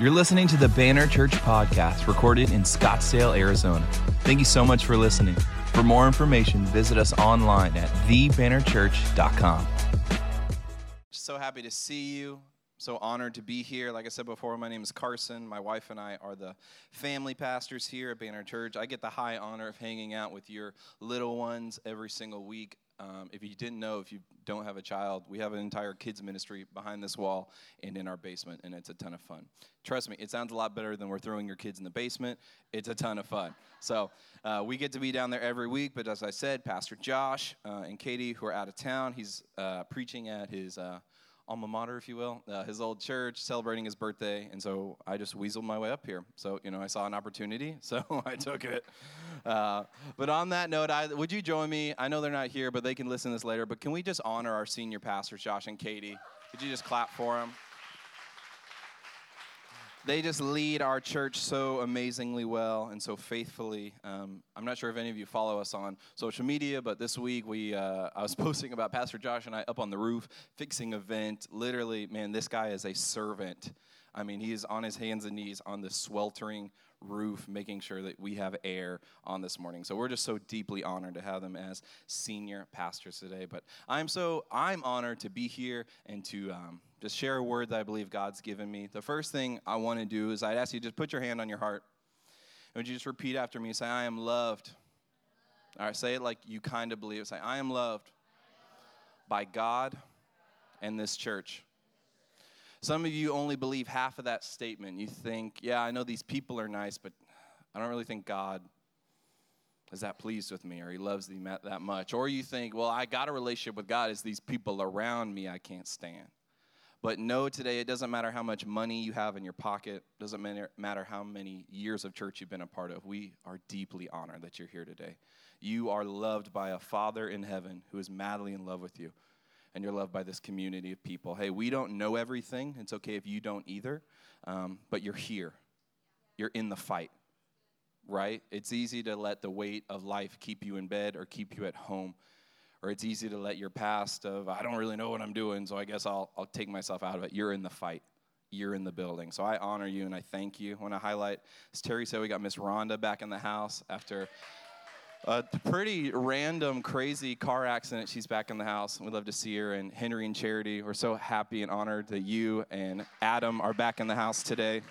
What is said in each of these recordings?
You're listening to the Banner Church podcast recorded in Scottsdale, Arizona. Thank you so much for listening. For more information, visit us online at thebannerchurch.com. So happy to see you. So honored to be here. Like I said before, my name is Carson. My wife and I are the family pastors here at Banner Church. I get the high honor of hanging out with your little ones every single week. Um, if you didn't know, if you don't have a child, we have an entire kids ministry behind this wall and in our basement, and it's a ton of fun. Trust me, it sounds a lot better than we're throwing your kids in the basement. It's a ton of fun. So uh, we get to be down there every week, but as I said, Pastor Josh uh, and Katie, who are out of town, he's uh, preaching at his uh, alma mater, if you will, uh, his old church, celebrating his birthday. And so I just weaseled my way up here. So, you know, I saw an opportunity, so I took it. Uh, but on that note, I, would you join me? I know they're not here, but they can listen to this later. But can we just honor our senior pastors, Josh and Katie? Could you just clap for them? They just lead our church so amazingly well and so faithfully. Um, I'm not sure if any of you follow us on social media, but this week we uh, I was posting about Pastor Josh and I up on the roof fixing a vent. Literally, man, this guy is a servant. I mean, he is on his hands and knees on the sweltering roof, making sure that we have air on this morning. So we're just so deeply honored to have them as senior pastors today. But I'm so I'm honored to be here and to um, just share a word that I believe God's given me. The first thing I want to do is I'd ask you just put your hand on your heart. And would you just repeat after me? Say, I am loved. All right, say it like you kind of believe it. Say, I am loved by God and this church. Some of you only believe half of that statement. You think, yeah, I know these people are nice, but I don't really think God is that pleased with me or he loves me that much. Or you think, well, I got a relationship with God. It's these people around me I can't stand. But know today, it doesn't matter how much money you have in your pocket, doesn't matter how many years of church you've been a part of. We are deeply honored that you're here today. You are loved by a Father in heaven who is madly in love with you, and you're loved by this community of people. Hey, we don't know everything. It's okay if you don't either, um, but you're here. You're in the fight, right? It's easy to let the weight of life keep you in bed or keep you at home or it's easy to let your past of i don't really know what i'm doing so i guess i'll, I'll take myself out of it you're in the fight you're in the building so i honor you and i thank you i want to highlight as terry said we got miss rhonda back in the house after a pretty random crazy car accident. She's back in the house. We love to see her. And henry and charity we're so happy and honored that you and adam are back in the house today.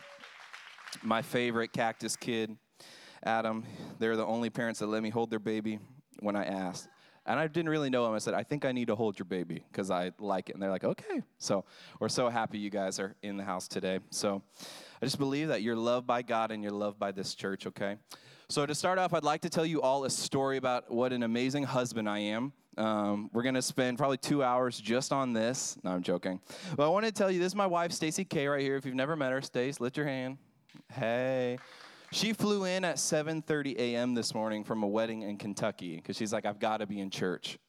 My favorite cactus kid adam they're the only parents that let me hold their baby when i asked and I didn't really know him. I said, I think I need to hold your baby because I like it. And they're like, okay. So we're so happy you guys are in the house today. So I just believe that you're loved by God and you're loved by this church, okay? So to start off, I'd like to tell you all a story about what an amazing husband I am. Um, we're going to spend probably two hours just on this. No, I'm joking. But I want to tell you, this is my wife, Stacy K, right here. If you've never met her, Stace, lift your hand. Hey. She flew in at 7:30 a.m. this morning from a wedding in Kentucky because she's like, I've got to be in church.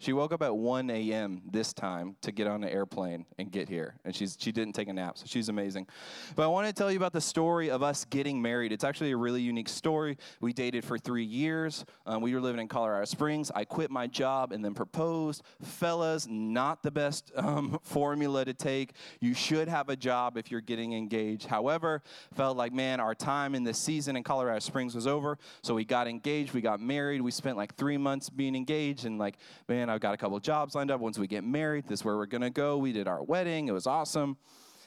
She woke up at 1 a.m. this time to get on an airplane and get here. And she's, she didn't take a nap, so she's amazing. But I want to tell you about the story of us getting married. It's actually a really unique story. We dated for three years. Um, we were living in Colorado Springs. I quit my job and then proposed. Fellas, not the best um, formula to take. You should have a job if you're getting engaged. However, felt like, man, our time in the season in Colorado Springs was over. So we got engaged. We got married. We spent like three months being engaged. And like, man, I've got a couple jobs lined up. Once we get married, this is where we're going to go. We did our wedding, it was awesome.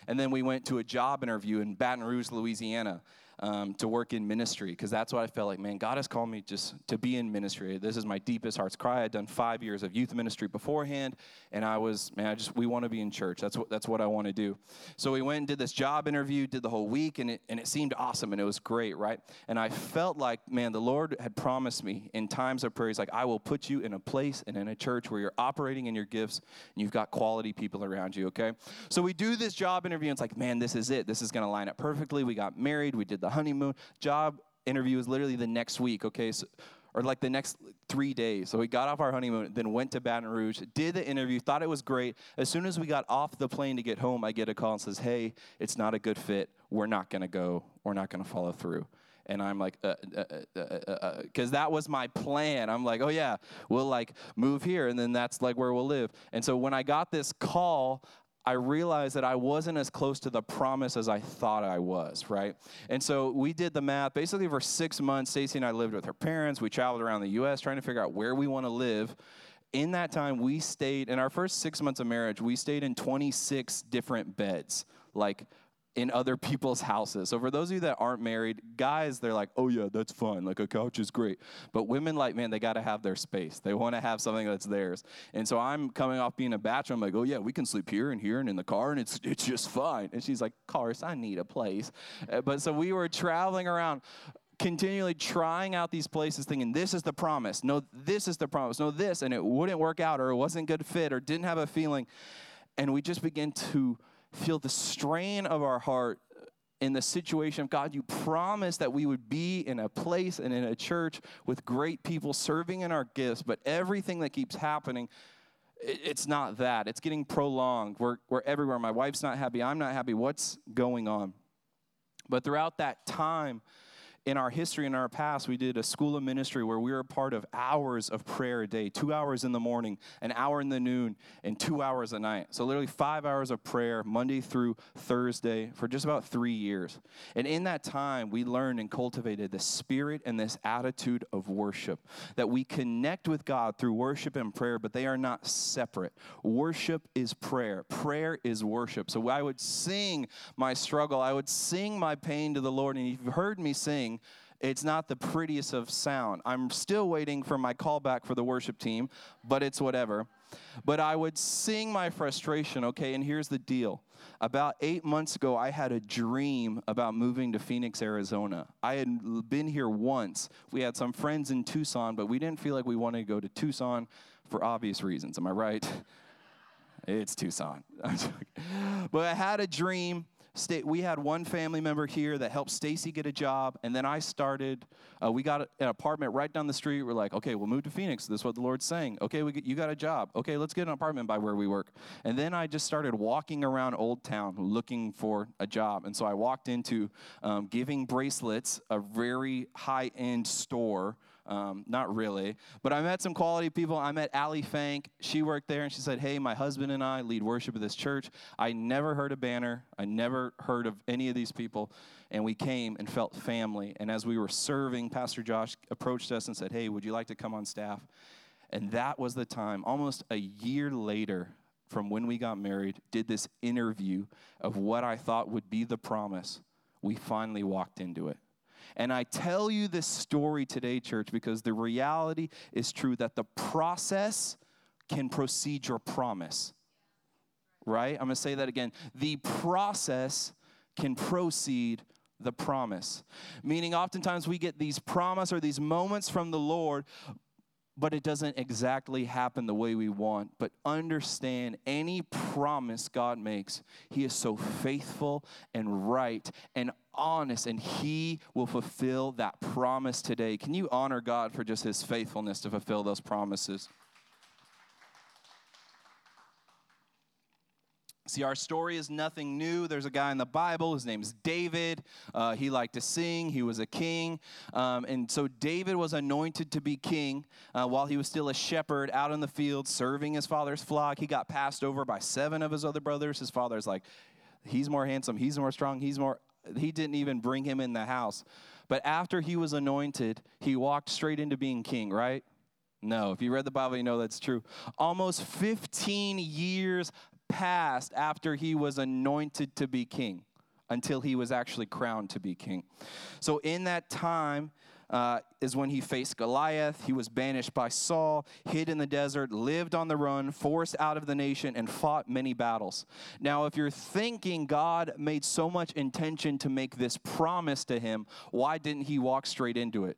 And then we went to a job interview in Baton Rouge, Louisiana um, to work in ministry because that's what I felt like, man, God has called me just to be in ministry. This is my deepest heart's cry. I'd done five years of youth ministry beforehand, and I was, man, I just, we want to be in church. That's what, that's what I want to do. So we went and did this job interview, did the whole week, and it, and it seemed awesome and it was great, right? And I felt like, man, the Lord had promised me in times of prayer, He's like, I will put you in a place and in a church where you're operating in your gifts and you've got quality people around you, okay? So we do this job interview, and it's like, man, this is it. This is going to line up perfectly. We got married, we did the honeymoon. Job interview was literally the next week, okay? So, or like the next three days. So we got off our honeymoon, then went to Baton Rouge, did the interview, thought it was great. As soon as we got off the plane to get home, I get a call and says, "Hey, it's not a good fit. We're not gonna go. We're not gonna follow through." And I'm like, because uh, uh, uh, uh, uh that was my plan. I'm like, oh yeah, we'll like move here, and then that's like where we'll live. And so when I got this call, I realized that I wasn't as close to the promise as I thought I was, right? And so we did the math. Basically, for six months, Stacy and I lived with her parents. We traveled around the U.S. trying to figure out where we want to live. In that time, we stayed, in our first six months of marriage, we stayed in 26 different beds. Like, in other people's houses. So for those of you that aren't married, guys, they're like, "Oh yeah, that's fun. Like a couch is great." But women like, man, they got to have their space. They want to have something that's theirs. And so I'm coming off being a bachelor. I'm like, "Oh yeah, we can sleep here and here and in the car, and it's it's just fine." And she's like, "Cars, I need a place." Uh, but so we were traveling around continually trying out these places thinking this is the promise no this is the promise no this and it wouldn't work out or it wasn't good fit or didn't have a feeling and we just begin to feel the strain of our heart in the situation of God, you promised that we would be in a place and in a church with great people serving in our gifts, but everything that keeps happening, it's not that. It's getting prolonged. We're, we're everywhere. My wife's not happy. I'm not happy. What's going on? But throughout that time, in our history, in our past, we did a school of ministry where we were a part of hours of prayer a day two hours in the morning, an hour in the noon, and two hours at night. So, literally, five hours of prayer Monday through Thursday for just about three years. And in that time, we learned and cultivated the spirit and this attitude of worship that we connect with God through worship and prayer, but they are not separate. Worship is prayer, prayer is worship. So, I would sing my struggle, I would sing my pain to the Lord. And you've heard me sing, it's not the prettiest of sound. I'm still waiting for my callback for the worship team, but it's whatever. But I would sing my frustration, okay? And here's the deal. About eight months ago, I had a dream about moving to Phoenix, Arizona. I had been here once. We had some friends in Tucson, but we didn't feel like we wanted to go to Tucson for obvious reasons. Am I right? It's Tucson. but I had a dream we had one family member here that helped Stacy get a job, and then I started. Uh, we got an apartment right down the street. We're like, okay, we'll move to Phoenix. This is what the Lord's saying. Okay, we get, you got a job. Okay, let's get an apartment by where we work. And then I just started walking around Old Town looking for a job. And so I walked into um, Giving Bracelets, a very high end store um, not really. But I met some quality people. I met Allie Fank. She worked there and she said, Hey, my husband and I lead worship at this church. I never heard of Banner. I never heard of any of these people. And we came and felt family. And as we were serving, Pastor Josh approached us and said, Hey, would you like to come on staff? And that was the time, almost a year later from when we got married, did this interview of what I thought would be the promise. We finally walked into it. And I tell you this story today, church, because the reality is true that the process can proceed your promise. Right? I'm going to say that again. The process can proceed the promise. Meaning, oftentimes we get these promise or these moments from the Lord, but it doesn't exactly happen the way we want. But understand any promise God makes, He is so faithful and right and honest, and He will fulfill that promise today. Can you honor God for just His faithfulness to fulfill those promises? See, our story is nothing new. There's a guy in the Bible. His name is David. Uh, he liked to sing. He was a king. Um, and so David was anointed to be king uh, while he was still a shepherd out in the field serving his father's flock. He got passed over by seven of his other brothers. His father's like, he's more handsome. He's more strong. He's more. He didn't even bring him in the house. But after he was anointed, he walked straight into being king, right? No, if you read the Bible, you know that's true. Almost 15 years passed after he was anointed to be king until he was actually crowned to be king. So, in that time, uh, is when he faced Goliath. He was banished by Saul, hid in the desert, lived on the run, forced out of the nation, and fought many battles. Now, if you're thinking God made so much intention to make this promise to him, why didn't he walk straight into it?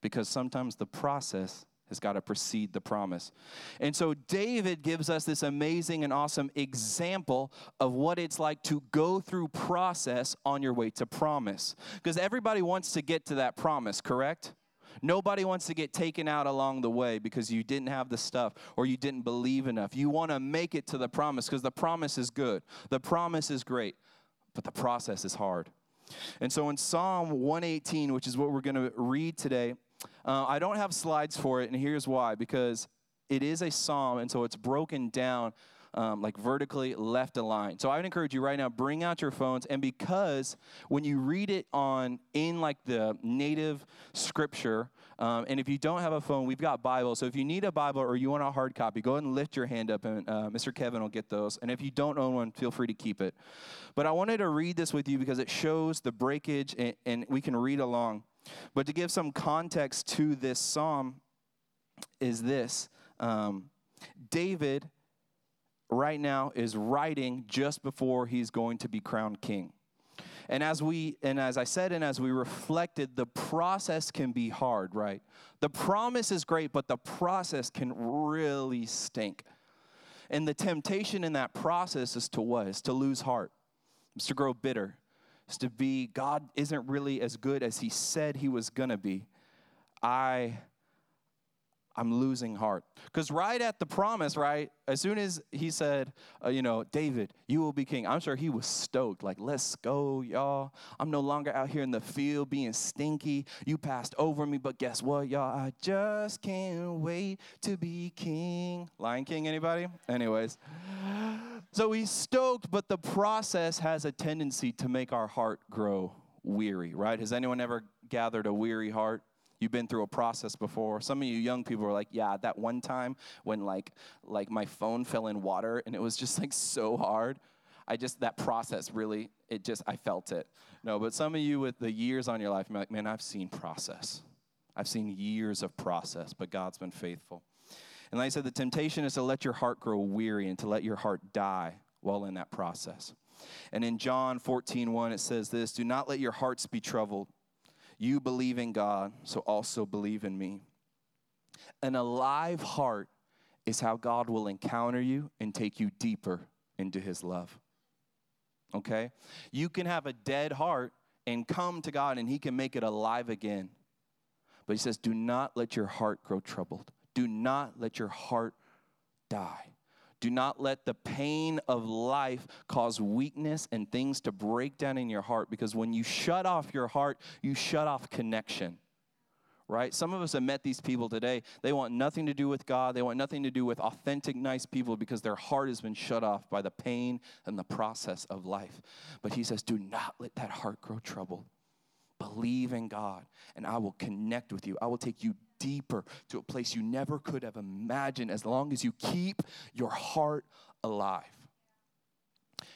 Because sometimes the process has got to precede the promise. And so David gives us this amazing and awesome example of what it's like to go through process on your way to promise. Because everybody wants to get to that promise, correct? Nobody wants to get taken out along the way because you didn't have the stuff or you didn't believe enough. You want to make it to the promise because the promise is good. The promise is great, but the process is hard. And so in Psalm 118, which is what we're going to read today, uh, I don't have slides for it, and here's why because it is a psalm, and so it's broken down um, like vertically left aligned. So I would encourage you right now, bring out your phones. And because when you read it on in like the native scripture, um, and if you don't have a phone, we've got Bibles. So if you need a Bible or you want a hard copy, go ahead and lift your hand up, and uh, Mr. Kevin will get those. And if you don't own one, feel free to keep it. But I wanted to read this with you because it shows the breakage, and, and we can read along. But to give some context to this psalm, is this um, David right now is writing just before he's going to be crowned king. And as we and as I said and as we reflected, the process can be hard, right? The promise is great, but the process can really stink. And the temptation in that process is to what? Is to lose heart. Is to grow bitter. Is to be God isn't really as good as he said he was gonna be. I I'm losing heart. Because right at the promise, right, as soon as he said, uh, you know, David, you will be king, I'm sure he was stoked. Like, let's go, y'all. I'm no longer out here in the field being stinky. You passed over me, but guess what, y'all? I just can't wait to be king. Lion King, anybody? Anyways. So he's stoked, but the process has a tendency to make our heart grow weary, right? Has anyone ever gathered a weary heart? You've been through a process before. Some of you young people are like, yeah, that one time when like like my phone fell in water and it was just like so hard. I just that process really it just I felt it. No, but some of you with the years on your life, you're like, man, I've seen process. I've seen years of process, but God's been faithful. And like I said, the temptation is to let your heart grow weary and to let your heart die while in that process. And in John 14, 1, it says this Do not let your hearts be troubled. You believe in God, so also believe in me. An alive heart is how God will encounter you and take you deeper into his love. Okay? You can have a dead heart and come to God and he can make it alive again. But he says, do not let your heart grow troubled. Do not let your heart die. Do not let the pain of life cause weakness and things to break down in your heart because when you shut off your heart, you shut off connection. Right? Some of us have met these people today. They want nothing to do with God. They want nothing to do with authentic, nice people because their heart has been shut off by the pain and the process of life. But he says, Do not let that heart grow troubled. Believe in God, and I will connect with you. I will take you deeper to a place you never could have imagined as long as you keep your heart alive.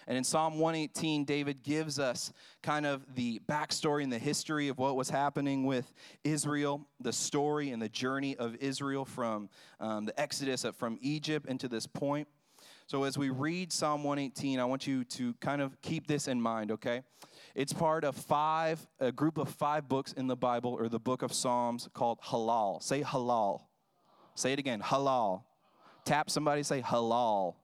And in Psalm 118, David gives us kind of the backstory and the history of what was happening with Israel, the story and the journey of Israel from um, the Exodus from Egypt into this point. So as we read Psalm 118, I want you to kind of keep this in mind, okay? It's part of five, a group of five books in the Bible or the book of Psalms called Halal. Say halal. Say it again, halal. Tap somebody, say halal.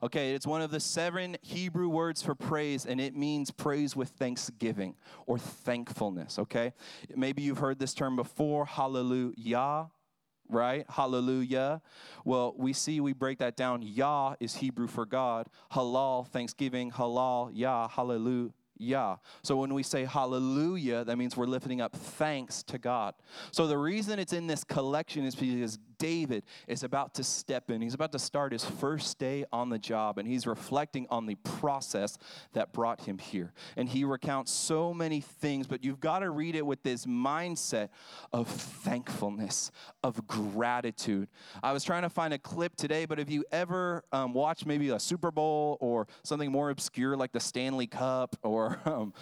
Okay, it's one of the seven Hebrew words for praise, and it means praise with thanksgiving or thankfulness. Okay, maybe you've heard this term before, hallelujah, right? Hallelujah. Well, we see we break that down. Yah is Hebrew for God. Halal, thanksgiving. Halal, Yah, hallelujah. Yah. So when we say hallelujah, that means we're lifting up thanks to God. So the reason it's in this collection is because David is about to step in. He's about to start his first day on the job, and he's reflecting on the process that brought him here. And he recounts so many things, but you've got to read it with this mindset of thankfulness, of gratitude. I was trying to find a clip today, but if you ever um, watch maybe a Super Bowl or something more obscure like the Stanley Cup or um,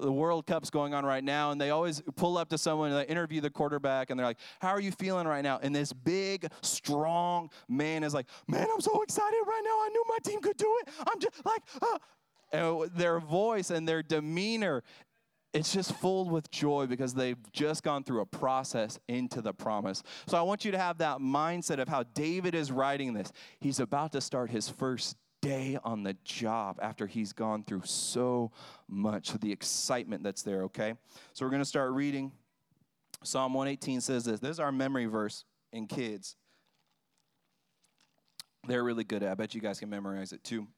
the World Cup's going on right now, and they always pull up to someone and they interview the quarterback, and they're like, How are you feeling right now? And this big big, strong man is like, man, I'm so excited right now. I knew my team could do it. I'm just like, uh. and their voice and their demeanor it's just full with joy because they've just gone through a process into the promise. So I want you to have that mindset of how David is writing this. He's about to start his first day on the job after he's gone through so much, the excitement that's there, okay? So we're going to start reading. Psalm 118 says this. This is our memory verse and kids. They're really good at it. I bet you guys can memorize it too.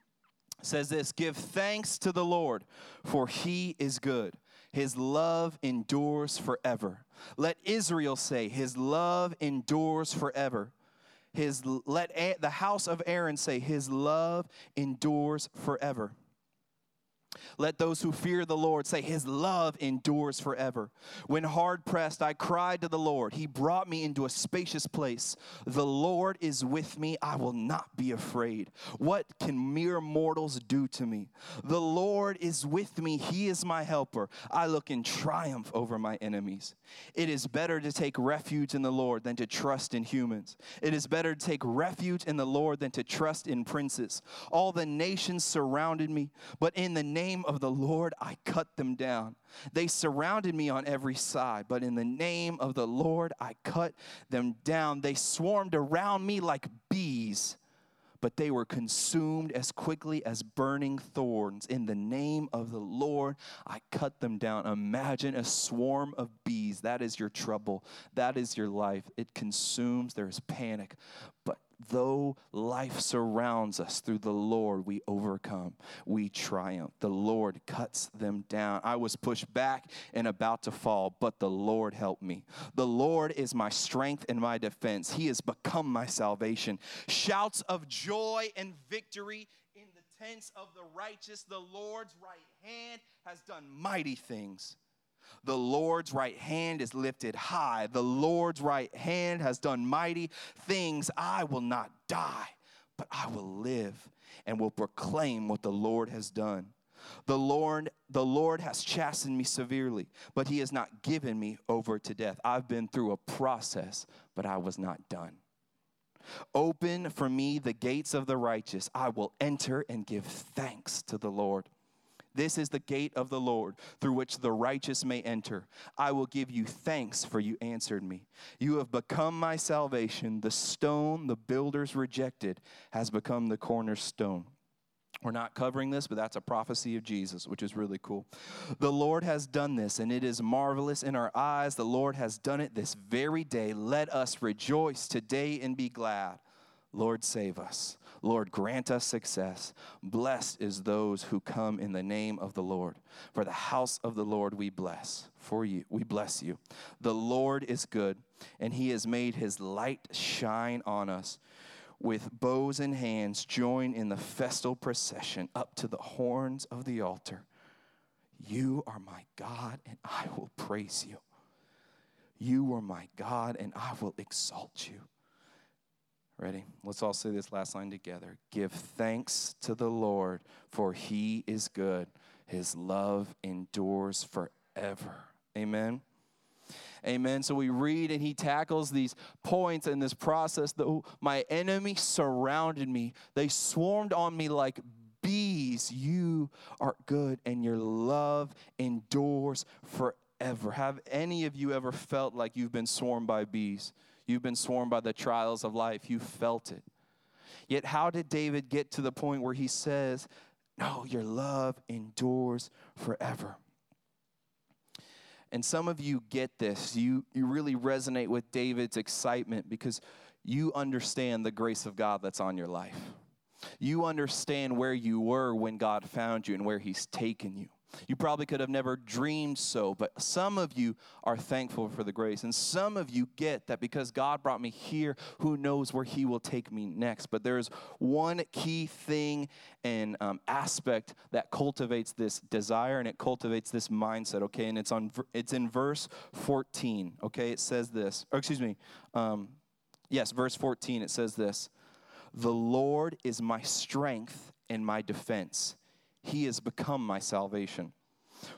It says this Give thanks to the Lord, for he is good. His love endures forever. Let Israel say, His love endures forever. his let A- the house of Aaron say, His love endures forever. Let those who fear the Lord say, His love endures forever. When hard pressed, I cried to the Lord. He brought me into a spacious place. The Lord is with me. I will not be afraid. What can mere mortals do to me? The Lord is with me. He is my helper. I look in triumph over my enemies. It is better to take refuge in the Lord than to trust in humans. It is better to take refuge in the Lord than to trust in princes. All the nations surrounded me, but in the name of the Lord I cut them down. They surrounded me on every side, but in the name of the Lord I cut them down. They swarmed around me like bees but they were consumed as quickly as burning thorns. In the name of the Lord, I cut them down. Imagine a swarm of bees. That is your trouble. That is your life. It consumes, there is panic. But though life surrounds us through the Lord, we overcome, we triumph. The Lord cuts them down. I was pushed back and about to fall, but the Lord helped me. The Lord is my strength and my defense. He has become my salvation. Shouts of joy and victory in the tents of the righteous. The Lord's right hand has done mighty things. The Lord's right hand is lifted high. The Lord's right hand has done mighty things. I will not die, but I will live and will proclaim what the Lord has done. The Lord, the Lord has chastened me severely, but he has not given me over to death. I've been through a process, but I was not done. Open for me the gates of the righteous. I will enter and give thanks to the Lord. This is the gate of the Lord through which the righteous may enter. I will give you thanks, for you answered me. You have become my salvation. The stone the builders rejected has become the cornerstone. We're not covering this, but that's a prophecy of Jesus, which is really cool. The Lord has done this, and it is marvelous in our eyes. The Lord has done it this very day. Let us rejoice today and be glad. Lord, save us. Lord, grant us success. Blessed is those who come in the name of the Lord. For the house of the Lord we bless. For you, we bless you. The Lord is good, and he has made his light shine on us. With bows in hands, join in the festal procession up to the horns of the altar. You are my God, and I will praise you. You are my God, and I will exalt you. Ready? Let's all say this last line together. Give thanks to the Lord, for he is good. His love endures forever. Amen. Amen. So we read and he tackles these points in this process. Though my enemy surrounded me, they swarmed on me like bees. You are good and your love endures forever. Have any of you ever felt like you've been swarmed by bees? You've been swarmed by the trials of life. You felt it. Yet, how did David get to the point where he says, No, your love endures forever? And some of you get this. You, you really resonate with David's excitement because you understand the grace of God that's on your life. You understand where you were when God found you and where He's taken you. You probably could have never dreamed so, but some of you are thankful for the grace. And some of you get that because God brought me here, who knows where He will take me next. But there's one key thing and um, aspect that cultivates this desire and it cultivates this mindset, okay? And it's, on, it's in verse 14, okay? It says this, or excuse me, um, yes, verse 14, it says this The Lord is my strength and my defense he has become my salvation.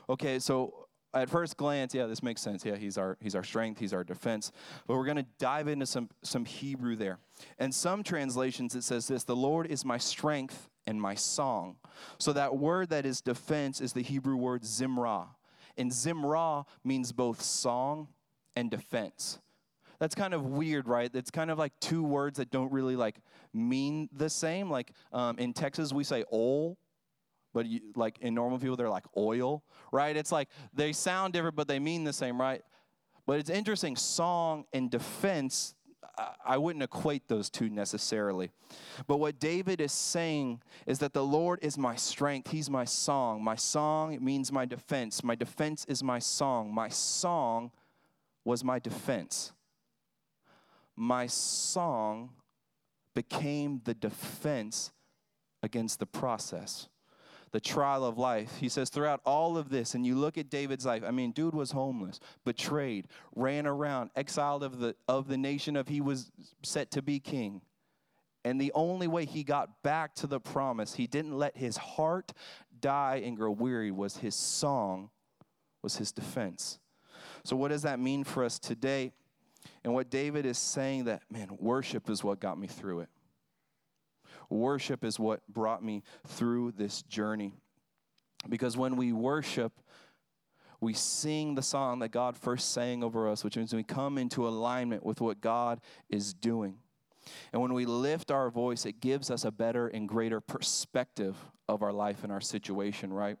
Okay, so at first glance, yeah, this makes sense. Yeah, he's our he's our strength, he's our defense. But we're going to dive into some some Hebrew there. And some translations it says this, the Lord is my strength and my song. So that word that is defense is the Hebrew word zimrah. And zimrah means both song and defense. That's kind of weird, right? It's kind of like two words that don't really like mean the same. Like um, in Texas, we say ol but you, like in normal people, they're like oil, right? It's like they sound different, but they mean the same, right? But it's interesting, song and defense, I wouldn't equate those two necessarily. But what David is saying is that the Lord is my strength. He's my song. My song means my defense. My defense is my song. My song was my defense. My song became the defense against the process, the trial of life. He says, throughout all of this, and you look at David's life, I mean, dude was homeless, betrayed, ran around, exiled of the, of the nation of he was set to be king. And the only way he got back to the promise, he didn't let his heart die and grow weary, was his song, was his defense. So, what does that mean for us today? And what David is saying that, man, worship is what got me through it. Worship is what brought me through this journey. Because when we worship, we sing the song that God first sang over us, which means we come into alignment with what God is doing. And when we lift our voice, it gives us a better and greater perspective of our life and our situation, right?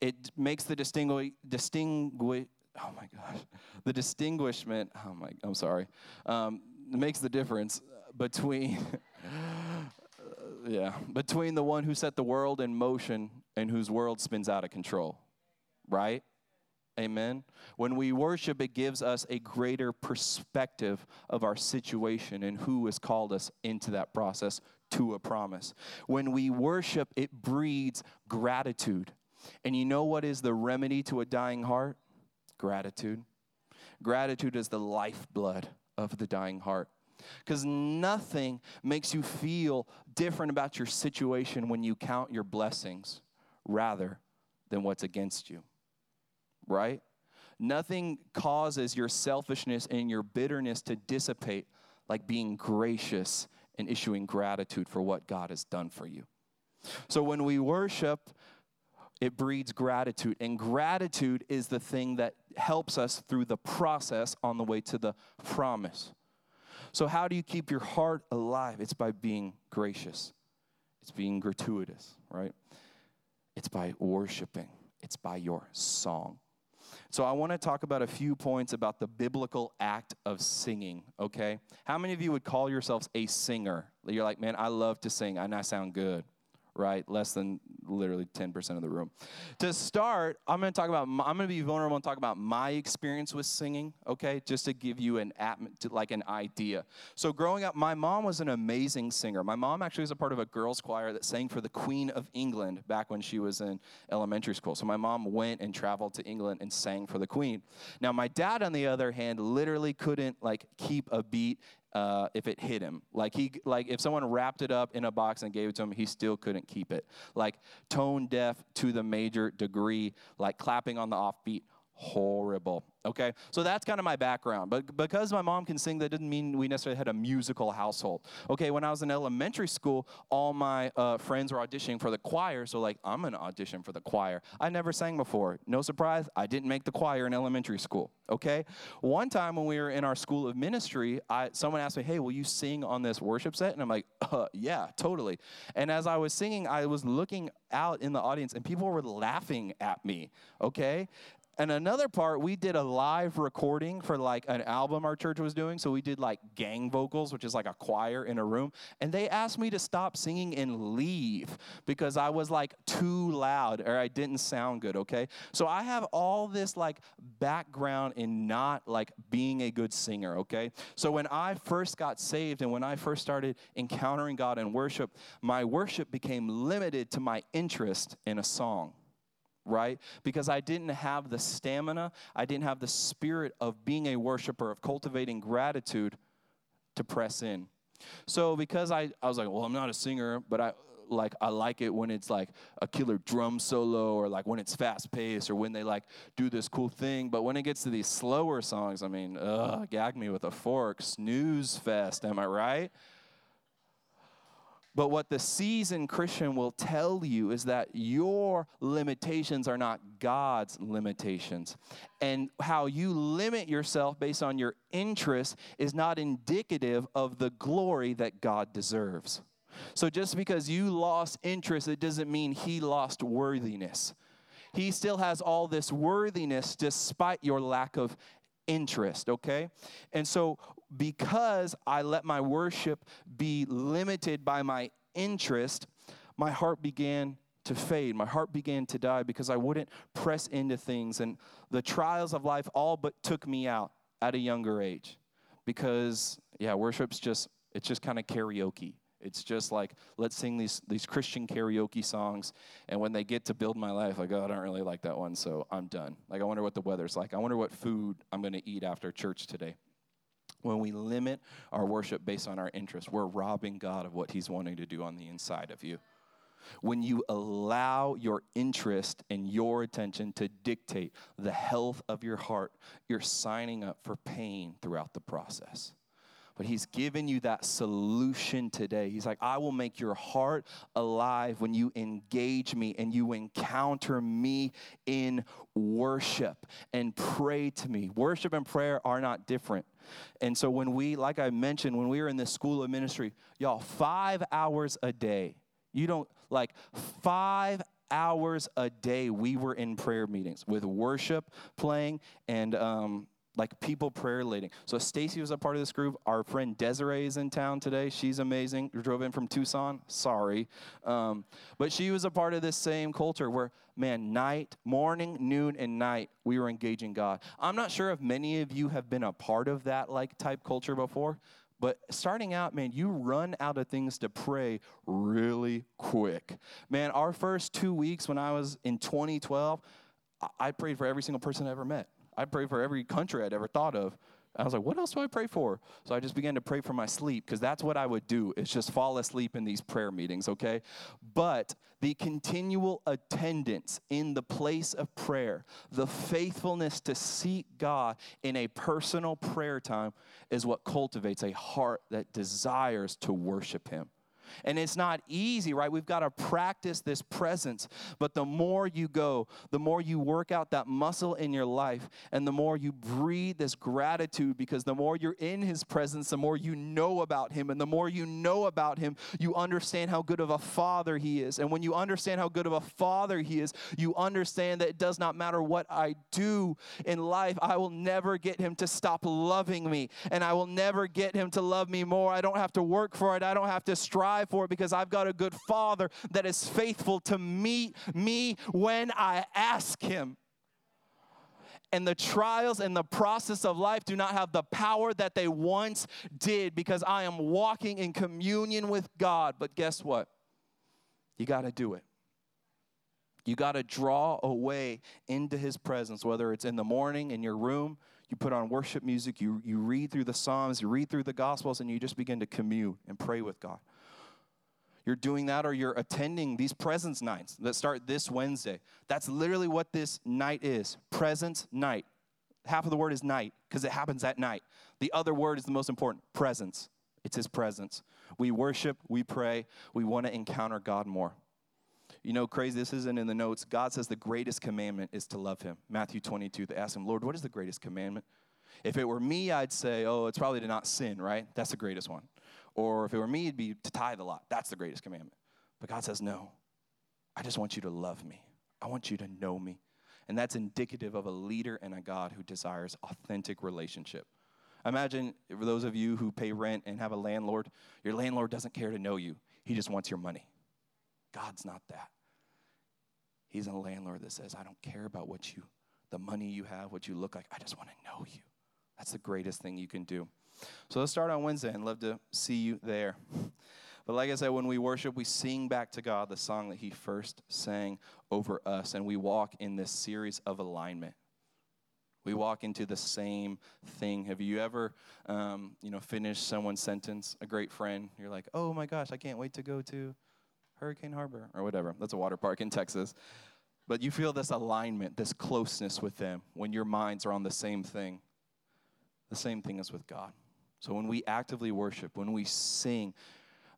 It makes the distinguish, distinguish oh my gosh, the distinguishment, oh my, I'm sorry, um, makes the difference between, yeah, between the one who set the world in motion and whose world spins out of control, right? Amen. When we worship, it gives us a greater perspective of our situation and who has called us into that process to a promise. When we worship, it breeds gratitude. And you know what is the remedy to a dying heart? Gratitude. Gratitude is the lifeblood of the dying heart. Because nothing makes you feel different about your situation when you count your blessings rather than what's against you right? Nothing causes your selfishness and your bitterness to dissipate like being gracious and issuing gratitude for what God has done for you. So when we worship, it breeds gratitude. And gratitude is the thing that helps us through the process on the way to the promise. So, how do you keep your heart alive? It's by being gracious, it's being gratuitous, right? It's by worshiping, it's by your song. So I want to talk about a few points about the biblical act of singing, okay? How many of you would call yourselves a singer? You're like, man, I love to sing and I sound good right? Less than literally 10% of the room. To start, I'm going to talk about, I'm going to be vulnerable and talk about my experience with singing, okay? Just to give you an, like an idea. So growing up, my mom was an amazing singer. My mom actually was a part of a girls' choir that sang for the Queen of England back when she was in elementary school. So my mom went and traveled to England and sang for the Queen. Now, my dad, on the other hand, literally couldn't like keep a beat uh, if it hit him. Like he, like if someone wrapped it up in a box and gave it to him, he still couldn't keep it. Like tone deaf to the major degree, like clapping on the offbeat, horrible. Okay, so that's kind of my background. But because my mom can sing, that didn't mean we necessarily had a musical household. Okay, when I was in elementary school, all my uh, friends were auditioning for the choir. So, like, I'm to audition for the choir. I never sang before. No surprise, I didn't make the choir in elementary school. Okay, one time when we were in our school of ministry, I, someone asked me, Hey, will you sing on this worship set? And I'm like, uh, Yeah, totally. And as I was singing, I was looking out in the audience and people were laughing at me. Okay, and another part, we did a live recording for like an album our church was doing. So we did like gang vocals, which is like a choir in a room. And they asked me to stop singing and leave because I was like too loud or I didn't sound good, okay? So I have all this like background in not like being a good singer, okay? So when I first got saved and when I first started encountering God in worship, my worship became limited to my interest in a song right? Because I didn't have the stamina, I didn't have the spirit of being a worshiper, of cultivating gratitude to press in. So because I, I was like, well, I'm not a singer, but I like I like it when it's like a killer drum solo or like when it's fast paced or when they like do this cool thing. But when it gets to these slower songs, I mean, ugh, gag me with a fork, snooze fest, am I right? But what the seasoned Christian will tell you is that your limitations are not God's limitations. And how you limit yourself based on your interest is not indicative of the glory that God deserves. So just because you lost interest, it doesn't mean He lost worthiness. He still has all this worthiness despite your lack of interest, okay? And so because I let my worship be limited by my interest, my heart began to fade. My heart began to die because I wouldn't press into things. And the trials of life all but took me out at a younger age because, yeah, worship's just It's just kind of karaoke. It's just like, let's sing these, these Christian karaoke songs. And when they get to build my life, like, oh, I don't really like that one, so I'm done. Like, I wonder what the weather's like. I wonder what food I'm going to eat after church today. When we limit our worship based on our interests, we're robbing God of what He's wanting to do on the inside of you. When you allow your interest and your attention to dictate the health of your heart, you're signing up for pain throughout the process. But he's given you that solution today. He's like, I will make your heart alive when you engage me and you encounter me in worship and pray to me. Worship and prayer are not different. And so, when we, like I mentioned, when we were in this school of ministry, y'all, five hours a day, you don't, like, five hours a day we were in prayer meetings with worship playing and um, like people prayer leading. So Stacy was a part of this group. Our friend Desiree is in town today. She's amazing. We drove in from Tucson. Sorry, um, but she was a part of this same culture where man, night, morning, noon, and night, we were engaging God. I'm not sure if many of you have been a part of that like type culture before. But starting out, man, you run out of things to pray really quick. Man, our first two weeks when I was in 2012, I prayed for every single person I ever met. I prayed for every country I'd ever thought of. I was like, what else do I pray for? So I just began to pray for my sleep because that's what I would do is just fall asleep in these prayer meetings, okay? But the continual attendance in the place of prayer, the faithfulness to seek God in a personal prayer time is what cultivates a heart that desires to worship Him. And it's not easy, right? We've got to practice this presence. But the more you go, the more you work out that muscle in your life, and the more you breathe this gratitude because the more you're in His presence, the more you know about Him. And the more you know about Him, you understand how good of a Father He is. And when you understand how good of a Father He is, you understand that it does not matter what I do in life, I will never get Him to stop loving me. And I will never get Him to love me more. I don't have to work for it, I don't have to strive for it because I've got a good father that is faithful to meet me when I ask him. And the trials and the process of life do not have the power that they once did because I am walking in communion with God. But guess what? You got to do it. You got to draw away into his presence, whether it's in the morning in your room, you put on worship music, you, you read through the Psalms, you read through the Gospels, and you just begin to commune and pray with God you're doing that or you're attending these presence nights that start this Wednesday. That's literally what this night is presence night. Half of the word is night because it happens at night. The other word is the most important presence. It's His presence. We worship, we pray, we want to encounter God more. You know, crazy, this isn't in the notes. God says the greatest commandment is to love Him. Matthew 22, they ask Him, Lord, what is the greatest commandment? If it were me, I'd say, oh, it's probably to not sin, right? That's the greatest one. Or if it were me, it'd be to tithe a lot. That's the greatest commandment. But God says, no, I just want you to love me. I want you to know me. And that's indicative of a leader and a God who desires authentic relationship. Imagine for those of you who pay rent and have a landlord, your landlord doesn't care to know you, he just wants your money. God's not that. He's a landlord that says, I don't care about what you, the money you have, what you look like. I just want to know you. That's the greatest thing you can do. So let's start on Wednesday and love to see you there. But like I said, when we worship, we sing back to God the song that He first sang over us, and we walk in this series of alignment. We walk into the same thing. Have you ever, um, you know, finished someone's sentence? A great friend, you're like, "Oh my gosh, I can't wait to go to Hurricane Harbor or whatever." That's a water park in Texas. But you feel this alignment, this closeness with them when your minds are on the same thing. The same thing is with God. So when we actively worship, when we sing,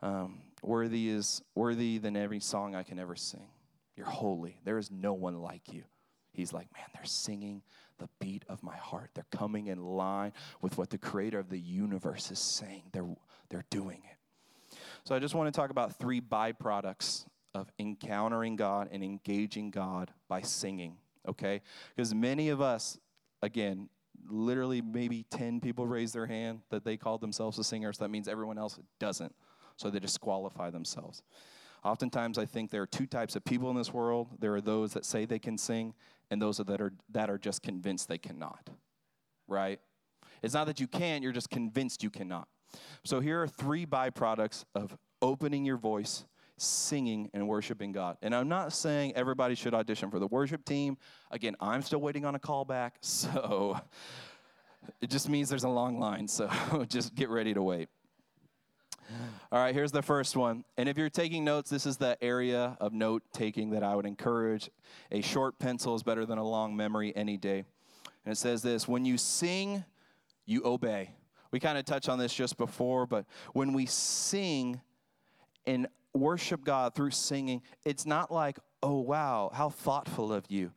um, worthy is worthy than every song I can ever sing. You're holy. There is no one like you. He's like, man, they're singing the beat of my heart. They're coming in line with what the creator of the universe is saying. They're, they're doing it. So I just want to talk about three byproducts of encountering God and engaging God by singing, okay? Because many of us, again, literally maybe 10 people raise their hand that they call themselves a singer, so that means everyone else doesn't. So they disqualify themselves. Oftentimes, I think there are two types of people in this world. There are those that say they can sing, and those that are, that are just convinced they cannot, right? It's not that you can't, you're just convinced you cannot. So here are three byproducts of opening your voice, singing, and worshiping God. And I'm not saying everybody should audition for the worship team. Again, I'm still waiting on a call back, so it just means there's a long line. So just get ready to wait. All right, here's the first one. And if you're taking notes, this is the area of note taking that I would encourage. A short pencil is better than a long memory any day. And it says this When you sing, you obey. We kind of touched on this just before, but when we sing and worship God through singing, it's not like, oh, wow, how thoughtful of you.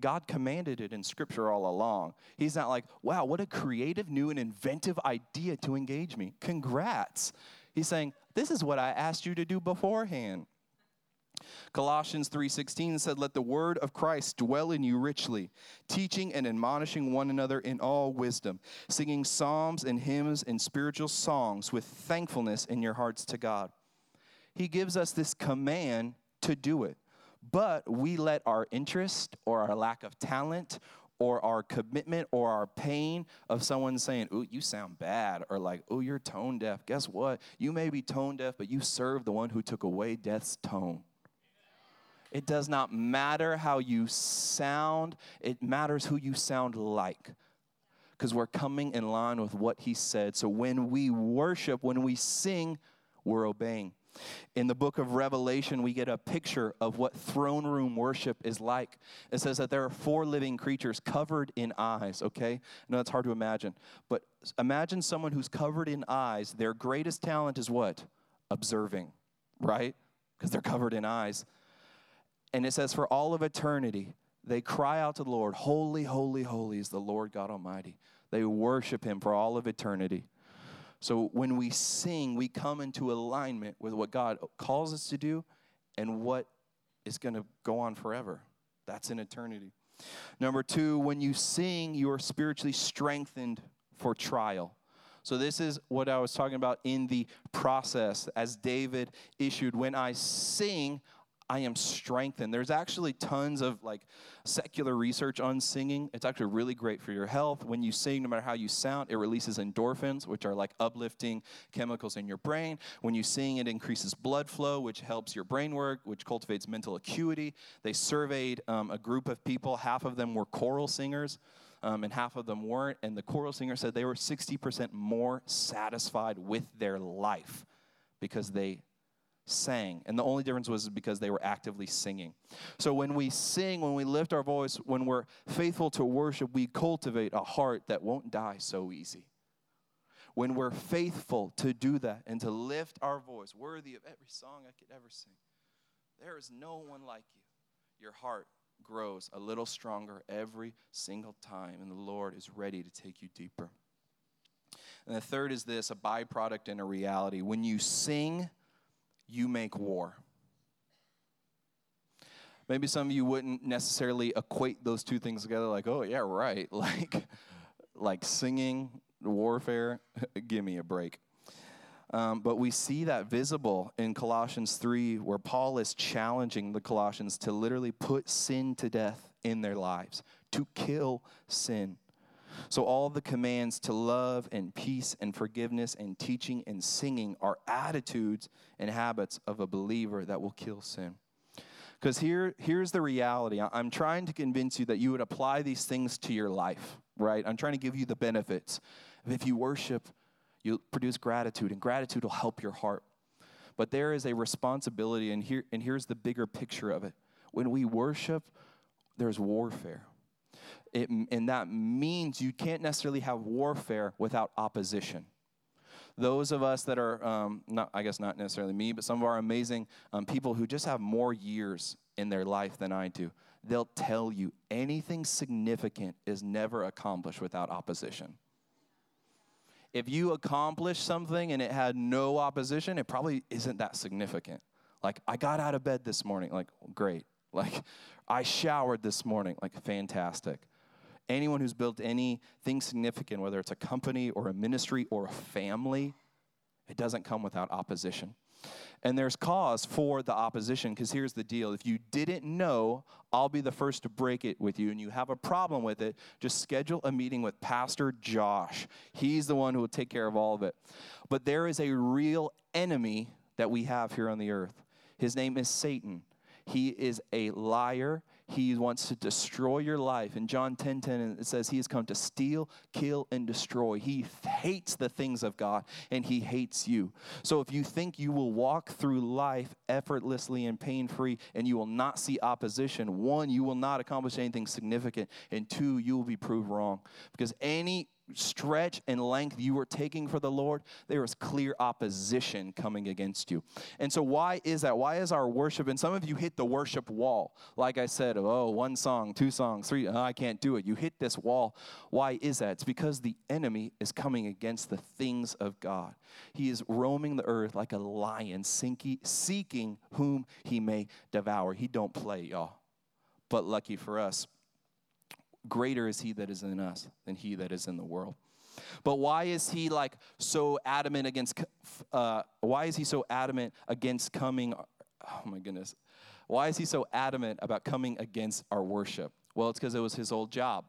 God commanded it in Scripture all along. He's not like, wow, what a creative, new, and inventive idea to engage me. Congrats. He's saying, this is what I asked you to do beforehand. Colossians 3:16 said let the word of Christ dwell in you richly teaching and admonishing one another in all wisdom singing psalms and hymns and spiritual songs with thankfulness in your hearts to God. He gives us this command to do it. But we let our interest or our lack of talent or our commitment or our pain of someone saying, Ooh, you sound bad, or like, Ooh, you're tone deaf. Guess what? You may be tone deaf, but you serve the one who took away death's tone. It does not matter how you sound, it matters who you sound like. Because we're coming in line with what he said. So when we worship, when we sing, we're obeying. In the book of Revelation, we get a picture of what throne room worship is like. It says that there are four living creatures covered in eyes, okay? Know it's hard to imagine, but imagine someone who's covered in eyes. Their greatest talent is what? Observing, right? Because they're covered in eyes. And it says, for all of eternity, they cry out to the Lord, Holy, holy, holy is the Lord God Almighty. They worship him for all of eternity. So when we sing, we come into alignment with what God calls us to do and what is going to go on forever. That's an eternity. Number two, when you sing, you are spiritually strengthened for trial. So, this is what I was talking about in the process as David issued. When I sing, I am strengthened. There's actually tons of like secular research on singing. It's actually really great for your health. When you sing, no matter how you sound, it releases endorphins, which are like uplifting chemicals in your brain. When you sing, it increases blood flow, which helps your brain work, which cultivates mental acuity. They surveyed um, a group of people, half of them were choral singers. Um, and half of them weren't. And the choral singer said they were 60% more satisfied with their life because they sang. And the only difference was because they were actively singing. So when we sing, when we lift our voice, when we're faithful to worship, we cultivate a heart that won't die so easy. When we're faithful to do that and to lift our voice, worthy of every song I could ever sing, there is no one like you. Your heart grows a little stronger every single time, and the Lord is ready to take you deeper. And the third is this a byproduct and a reality. When you sing, you make war. Maybe some of you wouldn't necessarily equate those two things together like, oh, yeah, right. Like, like singing, warfare, give me a break. Um, but we see that visible in Colossians 3, where Paul is challenging the Colossians to literally put sin to death in their lives, to kill sin. So, all the commands to love and peace and forgiveness and teaching and singing are attitudes and habits of a believer that will kill sin. Because here, here's the reality I'm trying to convince you that you would apply these things to your life, right? I'm trying to give you the benefits. If you worship, you'll produce gratitude, and gratitude will help your heart. But there is a responsibility, and, here, and here's the bigger picture of it. When we worship, there's warfare. It, and that means you can't necessarily have warfare without opposition. Those of us that are, um, not, I guess not necessarily me, but some of our amazing um, people who just have more years in their life than I do, they'll tell you anything significant is never accomplished without opposition. If you accomplish something and it had no opposition, it probably isn't that significant. Like, I got out of bed this morning, like, great. Like, I showered this morning, like, fantastic anyone who's built anything significant, whether it's a company or a ministry or a family, it doesn't come without opposition. And there's cause for the opposition because here's the deal. If you didn't know, I'll be the first to break it with you, and you have a problem with it, just schedule a meeting with Pastor Josh. He's the one who will take care of all of it. But there is a real enemy that we have here on the earth. His name is Satan. He is a liar. He wants to destroy your life. In John 10 10, it says he has come to steal, kill, and destroy. He hates the things of God and he hates you. So if you think you will walk through life effortlessly and pain free and you will not see opposition, one, you will not accomplish anything significant, and two, you will be proved wrong. Because any stretch and length you were taking for the Lord, there was clear opposition coming against you. And so, why is that? Why is our worship? And some of you hit the worship wall. Like I said, oh, one song, two songs, three, oh, I can't do it. You hit this wall. Why is that? It's because the enemy is coming against the things of God. He is roaming the earth like a lion, seeking whom he may devour. He don't play, y'all. But lucky for us, greater is he that is in us than he that is in the world. But why is he like so adamant against, uh, why is he so adamant against coming, oh my goodness, why is he so adamant about coming against our worship? Well, it's because it was his old job.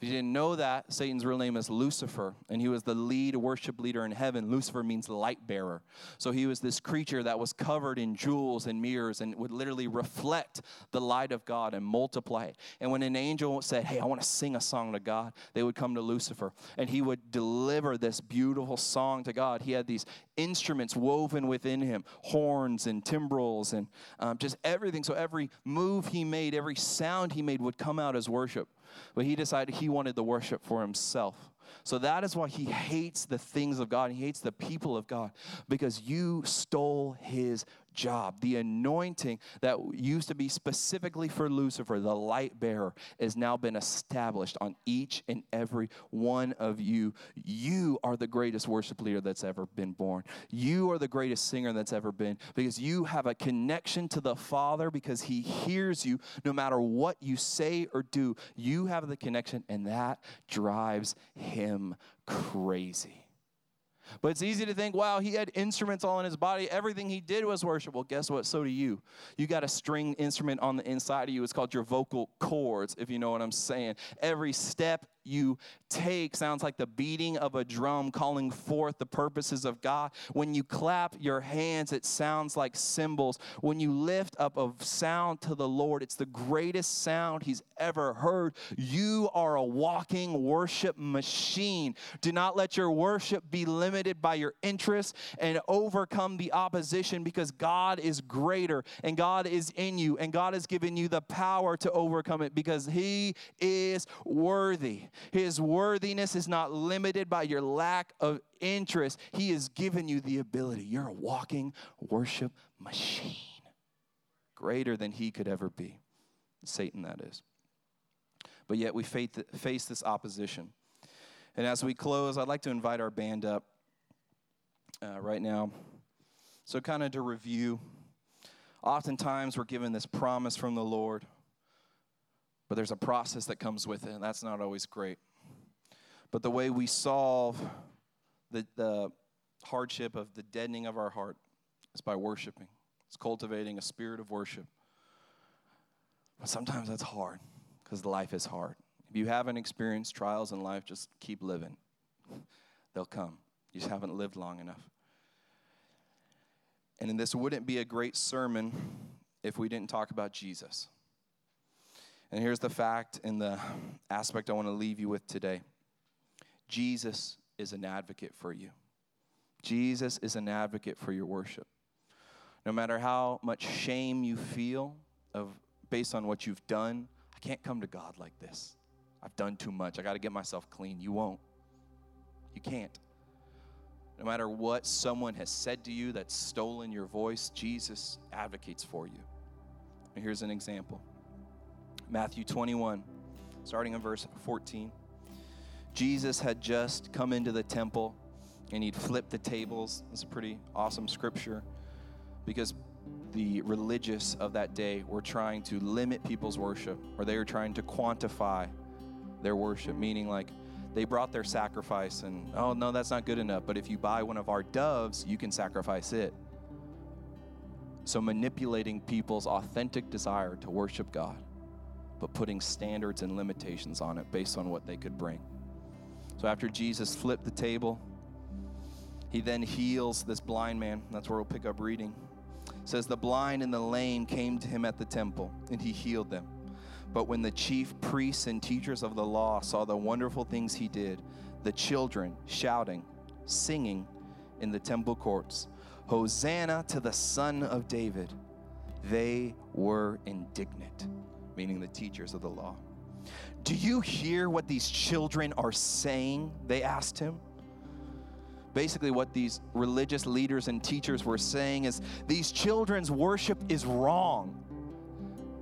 If you didn't know that, Satan's real name is Lucifer, and he was the lead worship leader in heaven. Lucifer means light bearer. So he was this creature that was covered in jewels and mirrors and would literally reflect the light of God and multiply it. And when an angel said, Hey, I want to sing a song to God, they would come to Lucifer, and he would deliver this beautiful song to God. He had these instruments woven within him horns and timbrels and um, just everything. So every move he made, every sound he made would come out as worship. But he decided he wanted the worship for himself. So that is why he hates the things of God. He hates the people of God because you stole his job. The anointing that used to be specifically for Lucifer, the light bearer, has now been established on each and every one of you. You are the greatest worship leader that's ever been born. You are the greatest singer that's ever been because you have a connection to the Father because he hears you no matter what you say or do. You have the connection, and that drives him crazy. But it's easy to think, wow, he had instruments all in his body. Everything he did was worship. Well, guess what? So do you. You got a string instrument on the inside of you. It's called your vocal cords, if you know what I'm saying. Every step you take sounds like the beating of a drum calling forth the purposes of God. When you clap your hands, it sounds like cymbals. When you lift up a sound to the Lord, it's the greatest sound He's ever heard. You are a walking worship machine. Do not let your worship be limited by your interests and overcome the opposition because God is greater and God is in you and God has given you the power to overcome it because He is worthy. His worthiness is not limited by your lack of interest. He has given you the ability. You're a walking worship machine, greater than he could ever be. Satan, that is. But yet we face this opposition. And as we close, I'd like to invite our band up uh, right now. So, kind of to review, oftentimes we're given this promise from the Lord but there's a process that comes with it, and that's not always great. But the way we solve the, the hardship of the deadening of our heart is by worshiping, it's cultivating a spirit of worship. But sometimes that's hard because life is hard. If you haven't experienced trials in life, just keep living. They'll come. You just haven't lived long enough. And this wouldn't be a great sermon if we didn't talk about Jesus. And here's the fact and the aspect I want to leave you with today Jesus is an advocate for you. Jesus is an advocate for your worship. No matter how much shame you feel of based on what you've done, I can't come to God like this. I've done too much. I got to get myself clean. You won't. You can't. No matter what someone has said to you that's stolen your voice, Jesus advocates for you. And here's an example. Matthew 21, starting in verse 14. Jesus had just come into the temple and he'd flipped the tables. It's a pretty awesome scripture because the religious of that day were trying to limit people's worship or they were trying to quantify their worship, meaning like they brought their sacrifice and, oh, no, that's not good enough. But if you buy one of our doves, you can sacrifice it. So, manipulating people's authentic desire to worship God, but putting standards and limitations on it based on what they could bring. So, after Jesus flipped the table, he then heals this blind man. That's where we'll pick up reading. It says, The blind and the lame came to him at the temple, and he healed them. But when the chief priests and teachers of the law saw the wonderful things he did, the children shouting, singing in the temple courts, Hosanna to the Son of David, they were indignant, meaning the teachers of the law. Do you hear what these children are saying? They asked him. Basically, what these religious leaders and teachers were saying is these children's worship is wrong.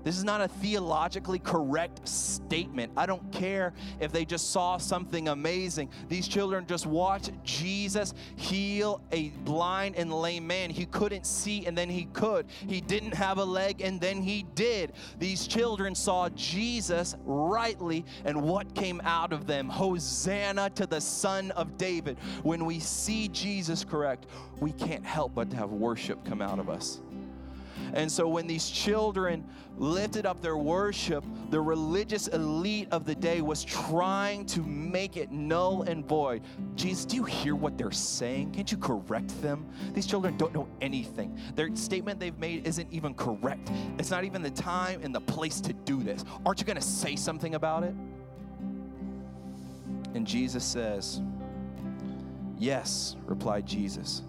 This is not a theologically correct statement. I don't care if they just saw something amazing. These children just watched Jesus heal a blind and lame man. He couldn't see and then he could. He didn't have a leg and then he did. These children saw Jesus rightly and what came out of them. Hosanna to the Son of David. When we see Jesus correct, we can't help but to have worship come out of us. And so when these children lifted up their worship, the religious elite of the day was trying to make it null and void. Jesus, do you hear what they're saying? Can't you correct them? These children don't know anything. Their statement they've made isn't even correct. It's not even the time and the place to do this. Aren't you going to say something about it? And Jesus says, Yes, replied Jesus.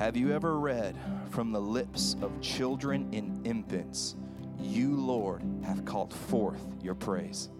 Have you ever read from the lips of children and infants, You, Lord, have called forth your praise?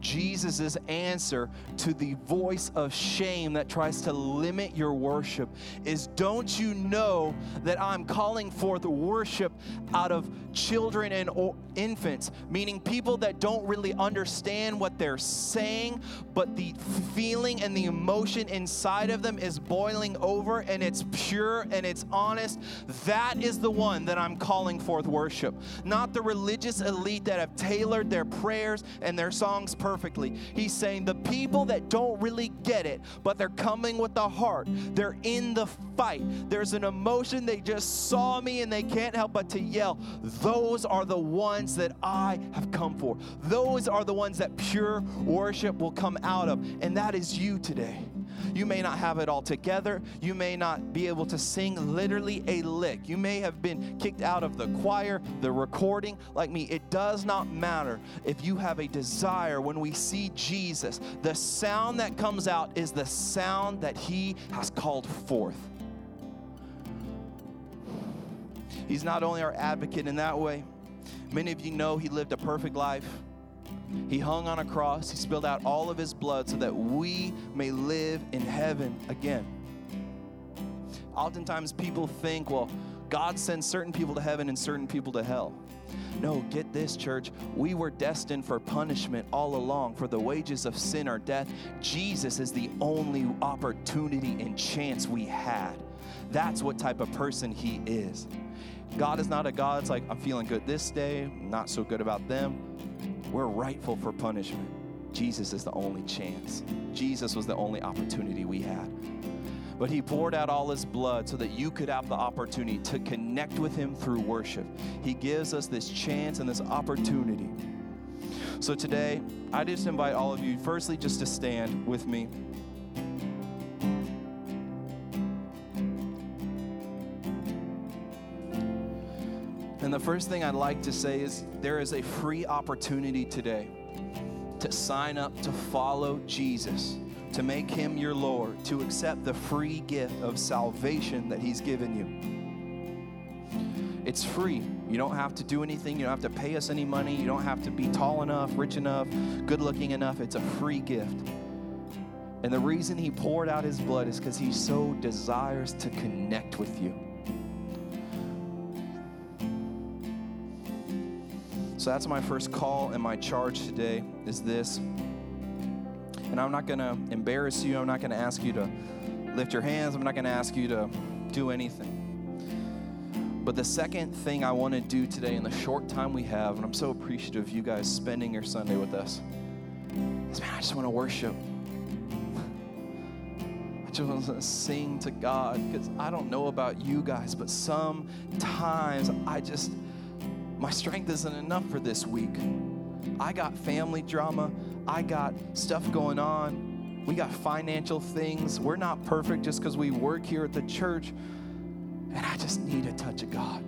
Jesus' answer to the voice of shame that tries to limit your worship is Don't you know that I'm calling forth worship out of children and infants, meaning people that don't really understand what they're saying, but the feeling and the emotion inside of them is boiling over and it's pure and it's honest? That is the one that I'm calling forth worship, not the religious elite that have tailored their prayers and their songs perfectly perfectly. He's saying the people that don't really get it, but they're coming with the heart, they're in the fight. There's an emotion, they just saw me and they can't help but to yell. Those are the ones that I have come for. Those are the ones that pure worship will come out of. And that is you today. You may not have it all together. You may not be able to sing literally a lick. You may have been kicked out of the choir, the recording, like me. It does not matter if you have a desire when we see Jesus. The sound that comes out is the sound that He has called forth. He's not only our advocate in that way, many of you know He lived a perfect life. He hung on a cross. He spilled out all of his blood so that we may live in heaven again. Oftentimes, people think, well, God sends certain people to heaven and certain people to hell. No, get this, church. We were destined for punishment all along, for the wages of sin are death. Jesus is the only opportunity and chance we had. That's what type of person He is. God is not a God that's like, I'm feeling good this day, not so good about them. We're rightful for punishment. Jesus is the only chance. Jesus was the only opportunity we had. But he poured out all his blood so that you could have the opportunity to connect with him through worship. He gives us this chance and this opportunity. So today, I just invite all of you, firstly, just to stand with me. And the first thing I'd like to say is there is a free opportunity today to sign up to follow Jesus, to make him your Lord, to accept the free gift of salvation that he's given you. It's free. You don't have to do anything. You don't have to pay us any money. You don't have to be tall enough, rich enough, good looking enough. It's a free gift. And the reason he poured out his blood is because he so desires to connect with you. So that's my first call and my charge today is this. And I'm not going to embarrass you. I'm not going to ask you to lift your hands. I'm not going to ask you to do anything. But the second thing I want to do today in the short time we have, and I'm so appreciative of you guys spending your Sunday with us, is man, I just want to worship. I just want to sing to God because I don't know about you guys, but sometimes I just, my strength isn't enough for this week. I got family drama, I got stuff going on, we got financial things. We're not perfect just because we work here at the church, and I just need a touch of God.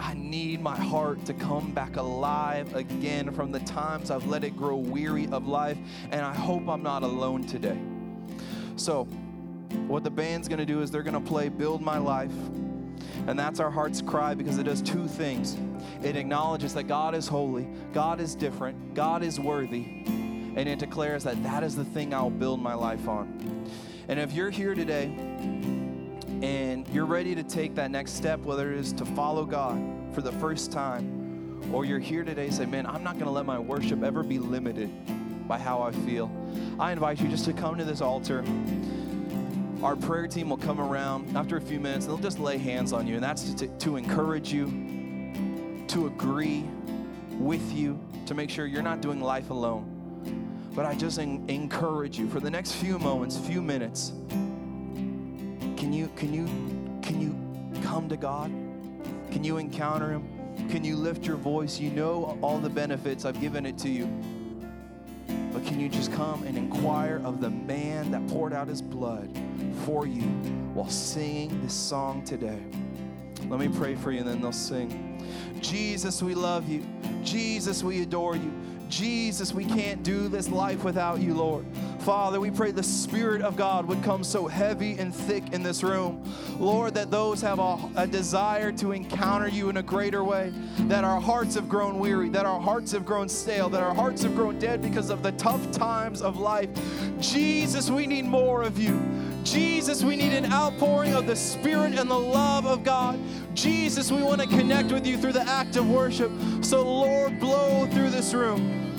I need my heart to come back alive again from the times I've let it grow weary of life, and I hope I'm not alone today. So, what the band's gonna do is they're gonna play Build My Life. And that's our heart's cry because it does two things. It acknowledges that God is holy, God is different, God is worthy, and it declares that that is the thing I'll build my life on. And if you're here today and you're ready to take that next step, whether it is to follow God for the first time, or you're here today say, Man, I'm not going to let my worship ever be limited by how I feel, I invite you just to come to this altar. Our prayer team will come around after a few minutes, and they'll just lay hands on you, and that's to, to encourage you, to agree with you, to make sure you're not doing life alone. But I just en- encourage you for the next few moments, few minutes. Can you can you can you come to God? Can you encounter him? Can you lift your voice? You know all the benefits. I've given it to you. But can you just come and inquire of the man that poured out his blood for you while singing this song today? Let me pray for you and then they'll sing. Jesus, we love you. Jesus, we adore you. Jesus, we can't do this life without you, Lord. Father, we pray the Spirit of God would come so heavy and thick in this room. Lord, that those have a, a, desire to encounter you in a greater way, that our hearts have grown weary, that our hearts have grown stale, that our hearts have grown dead because of the tough times of life. Jesus, we need more of you. Jesus, we need an outpouring of the Spirit and the love of God. Jesus, we want to connect with you through the act of worship. So, Lord, blow through this room.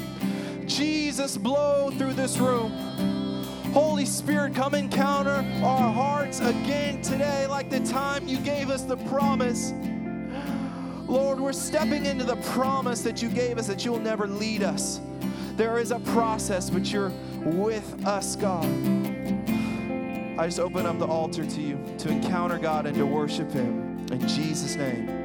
Jesus, blow through this room. Holy Spirit, come encounter our hearts again today, like the time you gave us the promise. Lord, we're stepping into the promise that you gave us that you'll never lead us. There is a process, but you're with us, God. I just open up the altar to you to encounter God and to worship Him. In Jesus' name.